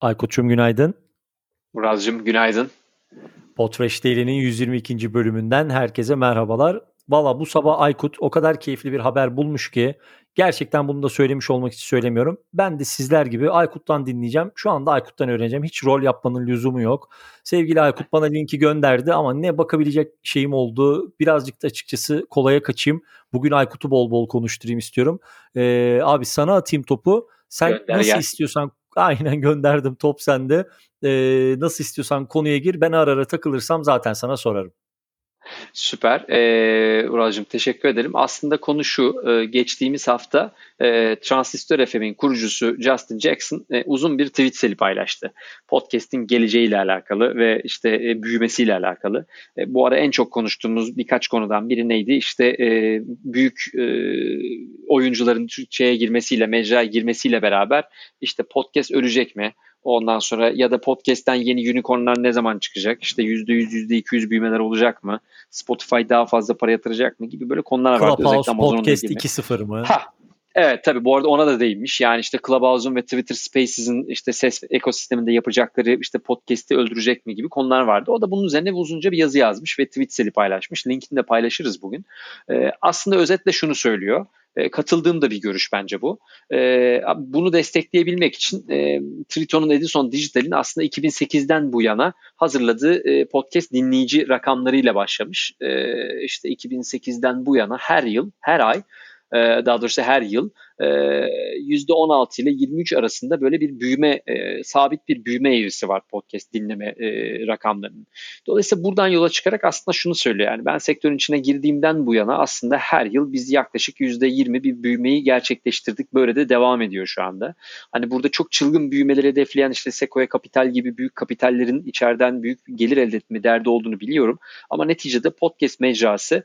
Aykut'cum günaydın. Muraz'cığım günaydın. Potreş Daily'nin 122. bölümünden herkese merhabalar. Valla bu sabah Aykut o kadar keyifli bir haber bulmuş ki gerçekten bunu da söylemiş olmak için söylemiyorum. Ben de sizler gibi Aykut'tan dinleyeceğim. Şu anda Aykut'tan öğreneceğim. Hiç rol yapmanın lüzumu yok. Sevgili Aykut bana linki gönderdi ama ne bakabilecek şeyim oldu. Birazcık da açıkçası kolaya kaçayım. Bugün Aykut'u bol bol konuşturayım istiyorum. Ee, abi sana atayım topu. Sen Gönder nasıl gel. istiyorsan aynen gönderdim top sende. Ee, nasıl istiyorsan konuya gir. Ben ara ara takılırsam zaten sana sorarım. Süper. Ee, Ural'cığım teşekkür ederim. Aslında konu şu. E, geçtiğimiz hafta e, Transistor FM'in kurucusu Justin Jackson e, uzun bir tweet seli paylaştı. Podcast'in geleceğiyle alakalı ve işte e, büyümesiyle alakalı. E, bu ara en çok konuştuğumuz birkaç konudan biri neydi? İşte e, büyük e, oyuncuların Türkçe'ye girmesiyle, mecraya girmesiyle beraber işte podcast ölecek mi? Ondan sonra ya da podcast'ten yeni unicornlar ne zaman çıkacak? İşte %100, %200 büyümeler olacak mı? Spotify daha fazla para yatıracak mı? Gibi böyle konular var. Clubhouse Podcast 2.0 mı? Ha, Evet tabii bu arada ona da değinmiş. Yani işte Clubhouse'un ve Twitter Spaces'in işte ses ekosisteminde yapacakları işte podcast'i öldürecek mi gibi konular vardı. O da bunun üzerine uzunca bir yazı yazmış ve seli paylaşmış. Linkini de paylaşırız bugün. Ee, aslında özetle şunu söylüyor. E, katıldığım da bir görüş bence bu. E, bunu destekleyebilmek için e, Triton'un Edison Digital'in aslında 2008'den bu yana hazırladığı podcast dinleyici rakamlarıyla başlamış. E, işte 2008'den bu yana her yıl, her ay daha doğrusu her yıl %16 ile 23 arasında böyle bir büyüme, sabit bir büyüme eğrisi var podcast dinleme rakamlarının. Dolayısıyla buradan yola çıkarak aslında şunu söylüyor. Yani ben sektörün içine girdiğimden bu yana aslında her yıl biz yaklaşık %20 bir büyümeyi gerçekleştirdik. Böyle de devam ediyor şu anda. Hani burada çok çılgın büyümeleri hedefleyen işte Sequoia Capital gibi büyük kapitallerin içeriden büyük gelir elde etme derdi olduğunu biliyorum. Ama neticede podcast mecrası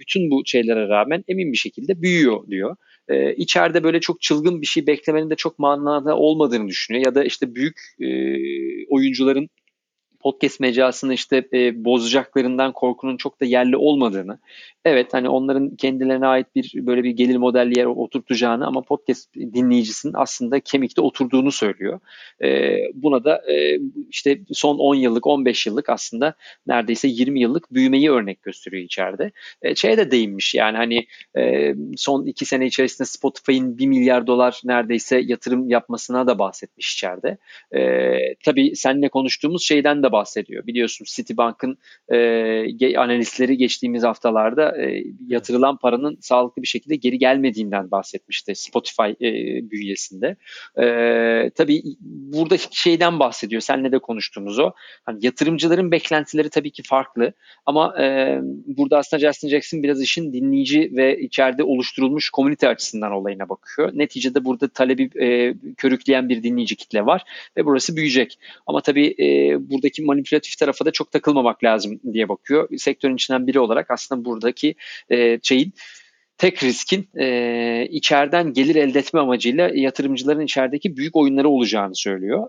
bütün bu şeylere rağmen emin bir şekilde büyüyor diyor e, içeride böyle çok çılgın bir şey beklemenin de çok manada olmadığını düşünüyor. Ya da işte büyük e, oyuncuların podcast mecrasını işte e, bozacaklarından korkunun çok da yerli olmadığını. Evet hani onların kendilerine ait bir böyle bir gelir modelli yer oturtacağını ama podcast dinleyicisinin aslında kemikte oturduğunu söylüyor. E, buna da e, işte son 10 yıllık 15 yıllık aslında neredeyse 20 yıllık büyümeyi örnek gösteriyor içeride. E, şeye de değinmiş yani hani e, son 2 sene içerisinde Spotify'ın 1 milyar dolar neredeyse yatırım yapmasına da bahsetmiş içeride. E, tabii seninle konuştuğumuz şeyden de bahsediyor. Biliyorsun Citibank'ın e, analistleri geçtiğimiz haftalarda e, yatırılan paranın sağlıklı bir şekilde geri gelmediğinden bahsetmişti Spotify e, bünyesinde. E, tabii burada şeyden bahsediyor. Seninle de konuştuğumuz o. Hani yatırımcıların beklentileri tabii ki farklı ama e, burada aslında Justin Jackson biraz işin dinleyici ve içeride oluşturulmuş komünite açısından olayına bakıyor. Neticede burada talebi e, körükleyen bir dinleyici kitle var ve burası büyüyecek. Ama tabii e, buradaki manipülatif tarafa da çok takılmamak lazım diye bakıyor. Sektörün içinden biri olarak aslında buradaki e, şeyin tek riskin e, içeriden gelir elde etme amacıyla yatırımcıların içerideki büyük oyunları olacağını söylüyor.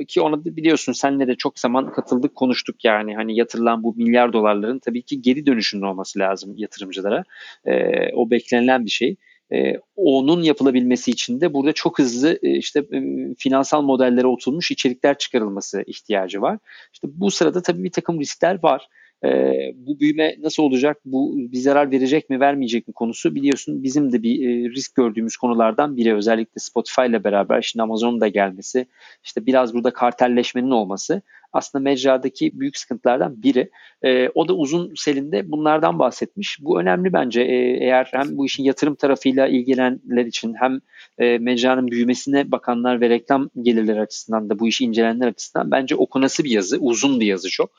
E, ki ona da biliyorsun senle de çok zaman katıldık konuştuk yani hani yatırılan bu milyar dolarların tabii ki geri dönüşünün olması lazım yatırımcılara. E, o beklenilen bir şey. E, onun yapılabilmesi için de burada çok hızlı e, işte e, finansal modellere oturmuş içerikler çıkarılması ihtiyacı var. İşte bu sırada tabii bir takım riskler var. E, bu büyüme nasıl olacak, bu bir zarar verecek mi vermeyecek mi konusu biliyorsun bizim de bir e, risk gördüğümüz konulardan biri. Özellikle Spotify ile beraber şimdi Amazon'un da gelmesi, işte biraz burada kartelleşmenin olması aslında mecradaki büyük sıkıntılardan biri. E, o da uzun selinde bunlardan bahsetmiş. Bu önemli bence. E, eğer hem bu işin yatırım tarafıyla ilgilenenler için hem e, mecranın büyümesine bakanlar ve reklam gelirleri açısından da bu işi incelenenler açısından bence okunası bir yazı. Uzun bir yazı çok.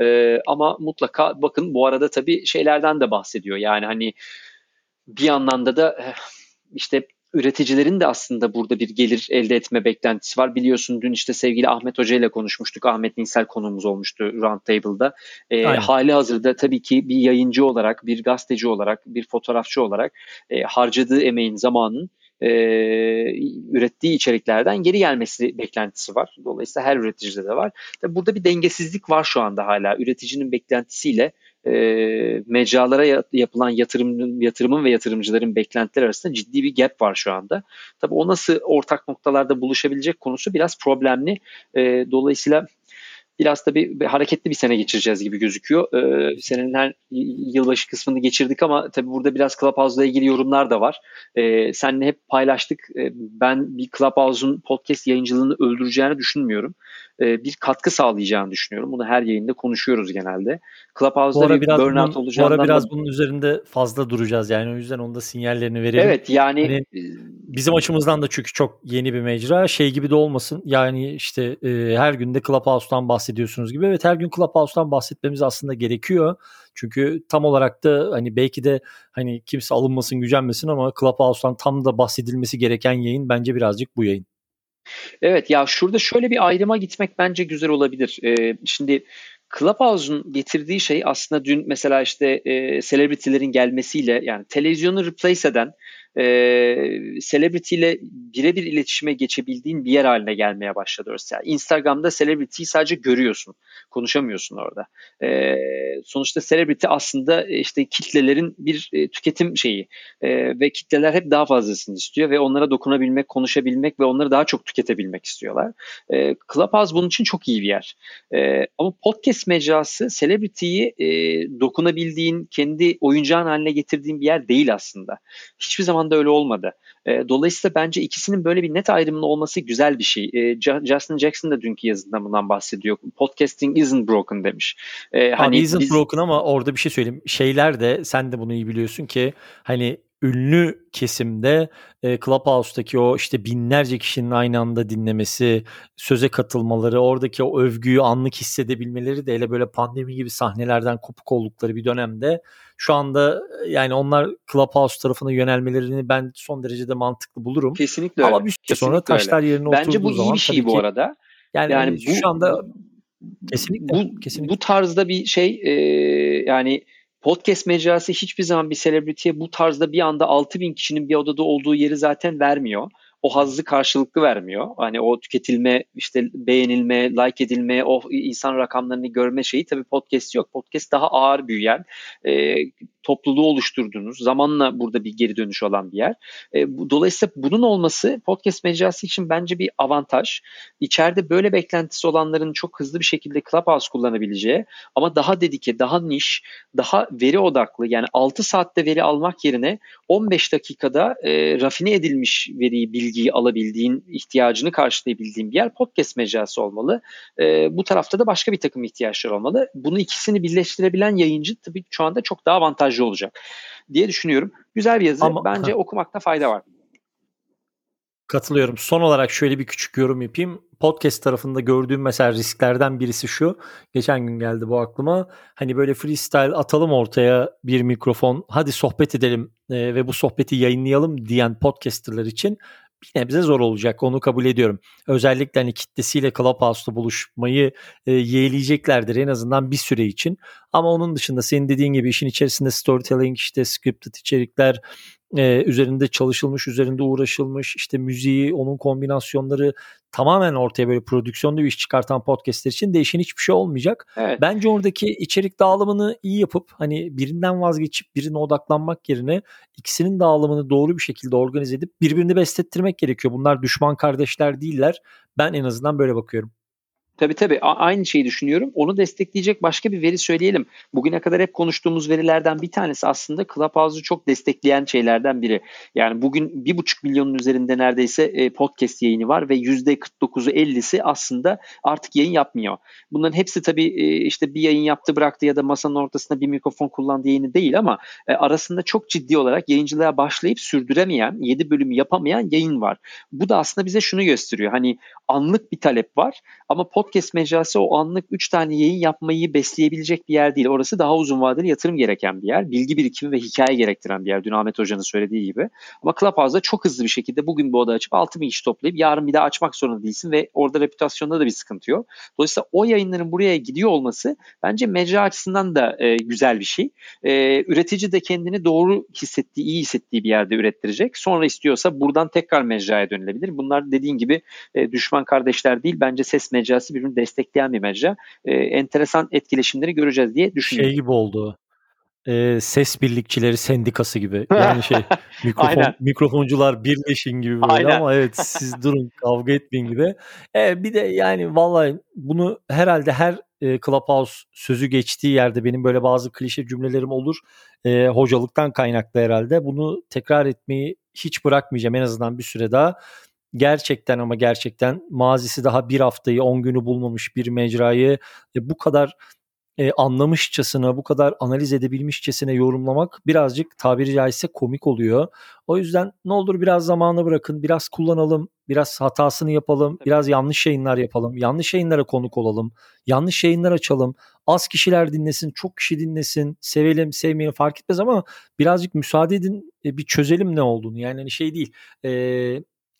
E, ama mutlaka bakın bu arada tabii şeylerden de bahsediyor. Yani hani bir yandan da eh, işte üreticilerin de aslında burada bir gelir elde etme beklentisi var. Biliyorsun dün işte sevgili Ahmet Hoca ile konuşmuştuk. Ahmet Ninsel konuğumuz olmuştu Roundtable'da. E, hali hazırda tabii ki bir yayıncı olarak, bir gazeteci olarak, bir fotoğrafçı olarak e, harcadığı emeğin, zamanın e, ürettiği içeriklerden geri gelmesi beklentisi var. Dolayısıyla her üreticide de var. Tabii burada bir dengesizlik var şu anda hala. Üreticinin beklentisiyle e, mecralara yapılan yatırım, yatırımın ve yatırımcıların beklentiler arasında ciddi bir gap var şu anda. Tabii o nasıl ortak noktalarda buluşabilecek konusu biraz problemli. E, dolayısıyla biraz da bir, bir hareketli bir sene geçireceğiz gibi gözüküyor. Ee, senenin her yılbaşı kısmını geçirdik ama tabii burada biraz Clubhouse'la ilgili yorumlar da var. Ee, seninle hep paylaştık. Ee, ben bir Clubhouse'un podcast yayıncılığını öldüreceğini düşünmüyorum. Ee, bir katkı sağlayacağını düşünüyorum. Bunu her yayında konuşuyoruz genelde. Clubhouse'da bir biraz burnout bunun, olacağından... Bu ara biraz da... bunun üzerinde fazla duracağız yani o yüzden onda sinyallerini verelim. Evet yani... yani bizim açımızdan da çünkü çok yeni bir mecra. Şey gibi de olmasın yani işte e, her günde Clubhouse'dan bahsediyorsunuz gibi. Evet her gün Clubhouse'dan bahsetmemiz aslında gerekiyor. Çünkü tam olarak da hani belki de hani kimse alınmasın gücenmesin ama Clubhouse'dan tam da bahsedilmesi gereken yayın bence birazcık bu yayın. Evet ya şurada şöyle bir ayrıma gitmek bence güzel olabilir. Ee, şimdi Clubhouse'un getirdiği şey aslında dün mesela işte e, celebrity'lerin gelmesiyle yani televizyonu replace eden e, celebrity ile birebir iletişime geçebildiğin bir yer haline gelmeye başladı orası. Yani Instagram'da celebrity'yi sadece görüyorsun. Konuşamıyorsun orada. E, sonuçta celebrity aslında işte kitlelerin bir e, tüketim şeyi e, ve kitleler hep daha fazlasını istiyor ve onlara dokunabilmek, konuşabilmek ve onları daha çok tüketebilmek istiyorlar. E, Clubhouse bunun için çok iyi bir yer. E, ama podcast mecrası celebrity'yi e, dokunabildiğin, kendi oyuncağın haline getirdiğin bir yer değil aslında. Hiçbir zaman da öyle olmadı. E, dolayısıyla bence ikisinin böyle bir net ayrımının olması güzel bir şey. E, Justin Jackson da dünkü yazısında bundan bahsediyor. Podcasting isn't broken demiş. E, hani isn't biz... broken ama orada bir şey söyleyeyim. Şeyler de sen de bunu iyi biliyorsun ki hani ünlü kesimde e, Clubhouse'daki o işte binlerce kişinin aynı anda dinlemesi, söze katılmaları, oradaki o övgüyü anlık hissedebilmeleri de hele böyle pandemi gibi sahnelerden kopuk oldukları bir dönemde şu anda yani onlar Clubhouse tarafına yönelmelerini ben son derecede mantıklı bulurum. Kesinlikle öyle. Ama bir süre sonra taşlar öyle. yerine Bence oturduğu zaman Bence bu iyi bir şey bu arada. Yani, yani bu, şu anda kesinlikle bu, kesinlikle. bu tarzda bir şey e, yani podcast mecrası hiçbir zaman bir selebritiye bu tarzda bir anda 6000 kişinin bir odada olduğu yeri zaten vermiyor o hazzı karşılıklı vermiyor. Hani o tüketilme, işte beğenilme, like edilme, o insan rakamlarını görme şeyi tabii podcast yok. Podcast daha ağır büyüyen, e, topluluğu oluşturduğunuz, zamanla burada bir geri dönüş olan bir yer. E, bu, dolayısıyla bunun olması podcast mecrası için bence bir avantaj. İçeride böyle beklentisi olanların çok hızlı bir şekilde Clubhouse kullanabileceği ama daha dedike, daha niş, daha veri odaklı yani 6 saatte veri almak yerine 15 dakikada e, rafine edilmiş veriyi, bilgiyi alabildiğin, ihtiyacını karşılayabildiğin bir yer podcast mecrası olmalı. E, bu tarafta da başka bir takım ihtiyaçlar olmalı. Bunu ikisini birleştirebilen yayıncı tabii şu anda çok daha avantajlı olacak diye düşünüyorum. Güzel bir yazı. Ama, Bence ha. okumakta fayda var. Katılıyorum. Son olarak şöyle bir küçük yorum yapayım. Podcast tarafında gördüğüm mesela risklerden birisi şu. Geçen gün geldi bu aklıma. Hani böyle freestyle atalım ortaya bir mikrofon. Hadi sohbet edelim e, ve bu sohbeti yayınlayalım diyen podcasterlar için bir nebze zor olacak onu kabul ediyorum. Özellikle hani kitlesiyle Clubhouse'da buluşmayı e, yeğleyeceklerdir en azından bir süre için. Ama onun dışında senin dediğin gibi işin içerisinde storytelling işte scripted içerikler e, üzerinde çalışılmış, üzerinde uğraşılmış, işte müziği, onun kombinasyonları tamamen ortaya böyle prodüksiyonda bir iş çıkartan podcastler için değişen hiçbir şey olmayacak. Evet. Bence oradaki içerik dağılımını iyi yapıp hani birinden vazgeçip birine odaklanmak yerine ikisinin dağılımını doğru bir şekilde organize edip birbirini beslettirmek gerekiyor. Bunlar düşman kardeşler değiller. Ben en azından böyle bakıyorum. Tabii tabii aynı şeyi düşünüyorum. Onu destekleyecek başka bir veri söyleyelim. Bugüne kadar hep konuştuğumuz verilerden bir tanesi aslında Clubhouse'u çok destekleyen şeylerden biri. Yani bugün bir buçuk milyonun üzerinde neredeyse e, podcast yayını var ve yüzde 49'u 50'si aslında artık yayın yapmıyor. Bunların hepsi tabii e, işte bir yayın yaptı bıraktı ya da masanın ortasında bir mikrofon kullandı yayını değil ama e, arasında çok ciddi olarak yayıncılığa başlayıp sürdüremeyen, 7 bölümü yapamayan yayın var. Bu da aslında bize şunu gösteriyor. Hani anlık bir talep var ama podcast mecrası o anlık 3 tane yayın yapmayı besleyebilecek bir yer değil. Orası daha uzun vadeli yatırım gereken bir yer. Bilgi birikimi ve hikaye gerektiren bir yer. Dün Ahmet Hoca'nın söylediği gibi. Ama Clubhouse'da çok hızlı bir şekilde bugün bu oda açıp 6 bin kişi toplayıp yarın bir daha açmak zorunda değilsin ve orada reputasyonda da bir sıkıntı yok. Dolayısıyla o yayınların buraya gidiyor olması bence mecra açısından da e, güzel bir şey. E, üretici de kendini doğru hissettiği, iyi hissettiği bir yerde ürettirecek. Sonra istiyorsa buradan tekrar mecraya dönülebilir. Bunlar dediğin gibi e, düşman kardeşler değil. Bence ses mecrası birbirini destekleyen bir mecra. E, enteresan etkileşimleri göreceğiz diye düşünüyorum. Şey gibi oldu. E, ses birlikçileri sendikası gibi. Yani şey mikrofon, mikrofoncular birleşin gibi böyle Aynen. ama evet siz durun kavga etmeyin gibi. E, bir de yani vallahi bunu herhalde her e, Clubhouse sözü geçtiği yerde benim böyle bazı klişe cümlelerim olur. E, hocalıktan kaynaklı herhalde. Bunu tekrar etmeyi hiç bırakmayacağım en azından bir süre daha gerçekten ama gerçekten mazisi daha bir haftayı 10 günü bulmamış bir mecrayı e, bu kadar e, anlamışçasına, bu kadar analiz edebilmişçesine yorumlamak birazcık tabiri caizse komik oluyor. O yüzden ne olur biraz zamanı bırakın, biraz kullanalım, biraz hatasını yapalım, biraz yanlış yayınlar yapalım, yanlış yayınlara konuk olalım, yanlış yayınlar açalım. Az kişiler dinlesin, çok kişi dinlesin, sevelim, sevmeyelim fark etmez ama birazcık müsaade edin, e, bir çözelim ne olduğunu. Yani hani şey değil, e,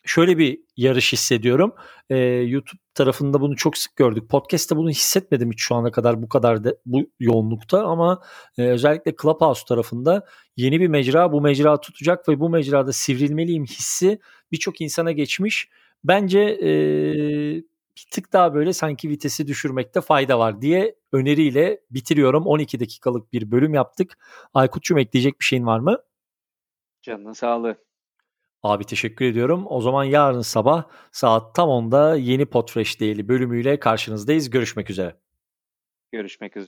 şöyle bir yarış hissediyorum. Ee, YouTube tarafında bunu çok sık gördük. Podcast'te bunu hissetmedim hiç şu ana kadar bu kadar da, bu yoğunlukta ama e, özellikle Clubhouse tarafında yeni bir mecra bu mecra tutacak ve bu mecrada sivrilmeliyim hissi birçok insana geçmiş. Bence e, bir tık daha böyle sanki vitesi düşürmekte fayda var diye öneriyle bitiriyorum. 12 dakikalık bir bölüm yaptık. Aykut'cum ekleyecek bir şeyin var mı? Canına sağlığı. Abi teşekkür ediyorum. O zaman yarın sabah saat tam 10'da yeni Podfresh Daily bölümüyle karşınızdayız. Görüşmek üzere. Görüşmek üzere.